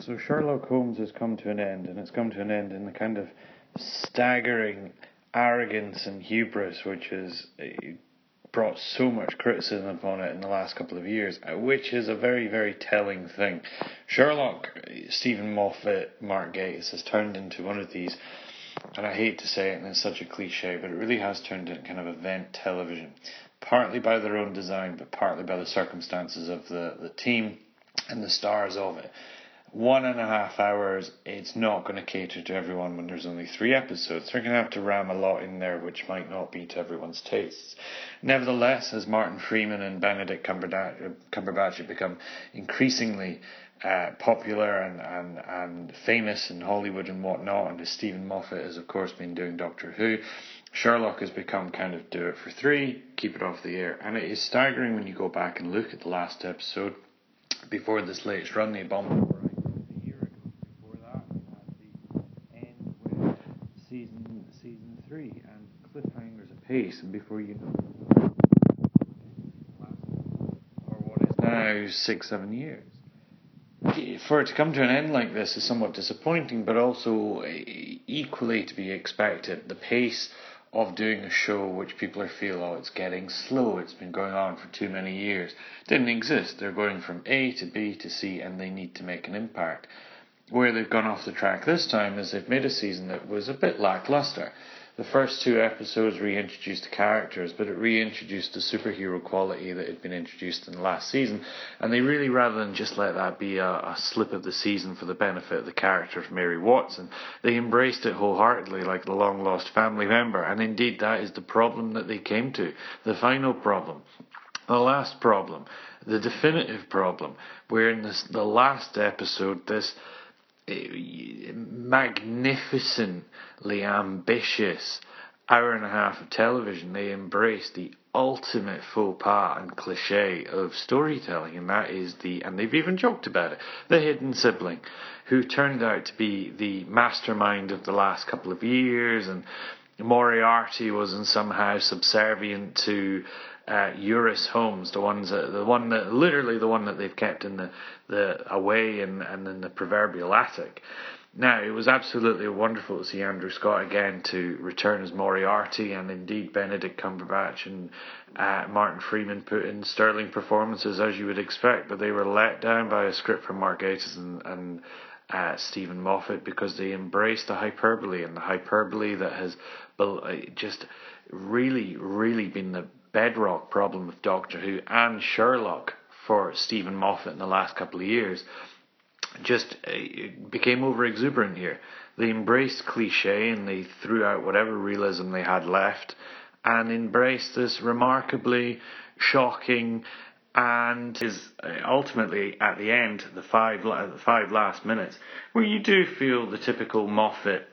So Sherlock Holmes has come to an end, and it's come to an end in the kind of staggering arrogance and hubris which has uh, brought so much criticism upon it in the last couple of years, uh, which is a very, very telling thing. Sherlock, Steven Moffat, Mark Gatiss has turned into one of these, and I hate to say it, and it's such a cliche, but it really has turned into kind of event television, partly by their own design, but partly by the circumstances of the, the team and the stars of it one and a half hours, it's not going to cater to everyone when there's only three episodes. They're going to have to ram a lot in there, which might not be to everyone's tastes. Nevertheless, as Martin Freeman and Benedict Cumberbatch, have become increasingly uh, popular and, and, and famous in Hollywood and whatnot, and as Steven Moffat has, of course, been doing Doctor Who, Sherlock has become kind of do it for three, keep it off the air. And it is staggering when you go back and look at the last episode before this latest run, they bombed 2003, and cliffhangers apace before you know or what is now six, seven years. For it to come to an end like this is somewhat disappointing, but also eh, equally to be expected. The pace of doing a show which people feel, oh, it's getting slow, it's been going on for too many years, didn't exist. They're going from A to B to C, and they need to make an impact where they've gone off the track this time is they've made a season that was a bit lackluster the first two episodes reintroduced the characters, but it reintroduced the superhero quality that had been introduced in the last season. And they really, rather than just let that be a, a slip of the season for the benefit of the character of Mary Watson, they embraced it wholeheartedly like the long lost family member. And indeed, that is the problem that they came to. The final problem. The last problem. The definitive problem. Where in this, the last episode, this magnificently ambitious hour and a half of television, they embrace the ultimate faux pas and cliche of storytelling, and that is the, and they've even joked about it, the hidden sibling, who turned out to be the mastermind of the last couple of years, and Moriarty was in somehow subservient to uh, Eurus Holmes, the ones that, the one that literally the one that they've kept in the, the away and, and in the proverbial attic. Now, it was absolutely wonderful to see Andrew Scott again to return as Moriarty, and indeed Benedict Cumberbatch and uh, Martin Freeman put in sterling performances as you would expect, but they were let down by a script from Mark Gatiss and, and uh, Steven Moffat because they embraced the hyperbole and the hyperbole that has uh, just really, really been the bedrock problem with Doctor Who and Sherlock for Steven Moffat in the last couple of years just uh, became over exuberant here. They embraced cliche and they threw out whatever realism they had left and embraced this remarkably shocking and is uh, ultimately at the end the five the five last minutes where you do feel the typical Moffat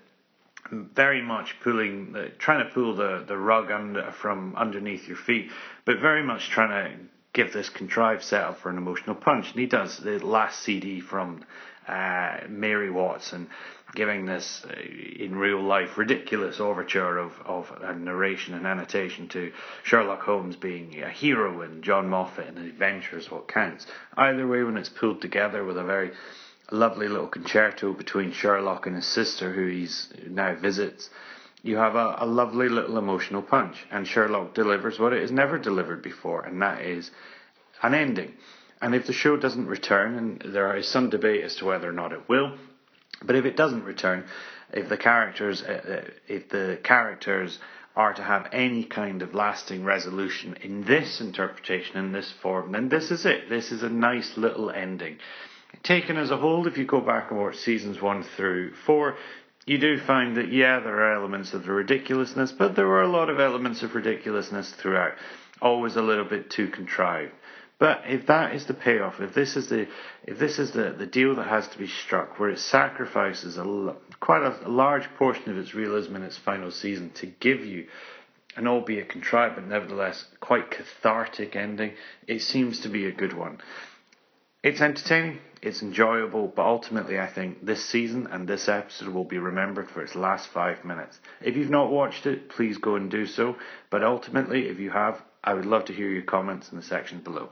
very much pulling, trying to pull the, the rug under, from underneath your feet, but very much trying to give this contrived setup for an emotional punch. And he does the last CD from uh, Mary Watson, giving this uh, in real life ridiculous overture of, of a narration and annotation to Sherlock Holmes being a hero and John Moffat and the adventures what counts. Either way, when it's pulled together with a very lovely little concerto between Sherlock and his sister, who he's now visits. You have a, a lovely little emotional punch, and Sherlock delivers what it has never delivered before, and that is an ending. And if the show doesn't return, and there is some debate as to whether or not it will, but if it doesn't return, if the characters, uh, uh if the characters are to have any kind of lasting resolution in this interpretation, in this form, then this is it. This is a nice little ending taken as a whole, if you go back and watch seasons one through four, you do find that, yeah, there are elements of the ridiculousness, but there were a lot of elements of ridiculousness throughout. Always a little bit too contrived. But if that is the payoff, if this is the if this is the, the deal that has to be struck, where it sacrifices a quite a, a large portion of its realism in its final season to give you an albeit contrived but nevertheless quite cathartic ending, it seems to be a good one. It's entertaining, it's enjoyable, but ultimately, I think this season and this episode will be remembered for its last five minutes. If you've not watched it, please go and do so. But ultimately, if you have, I would love to hear your comments in the section below.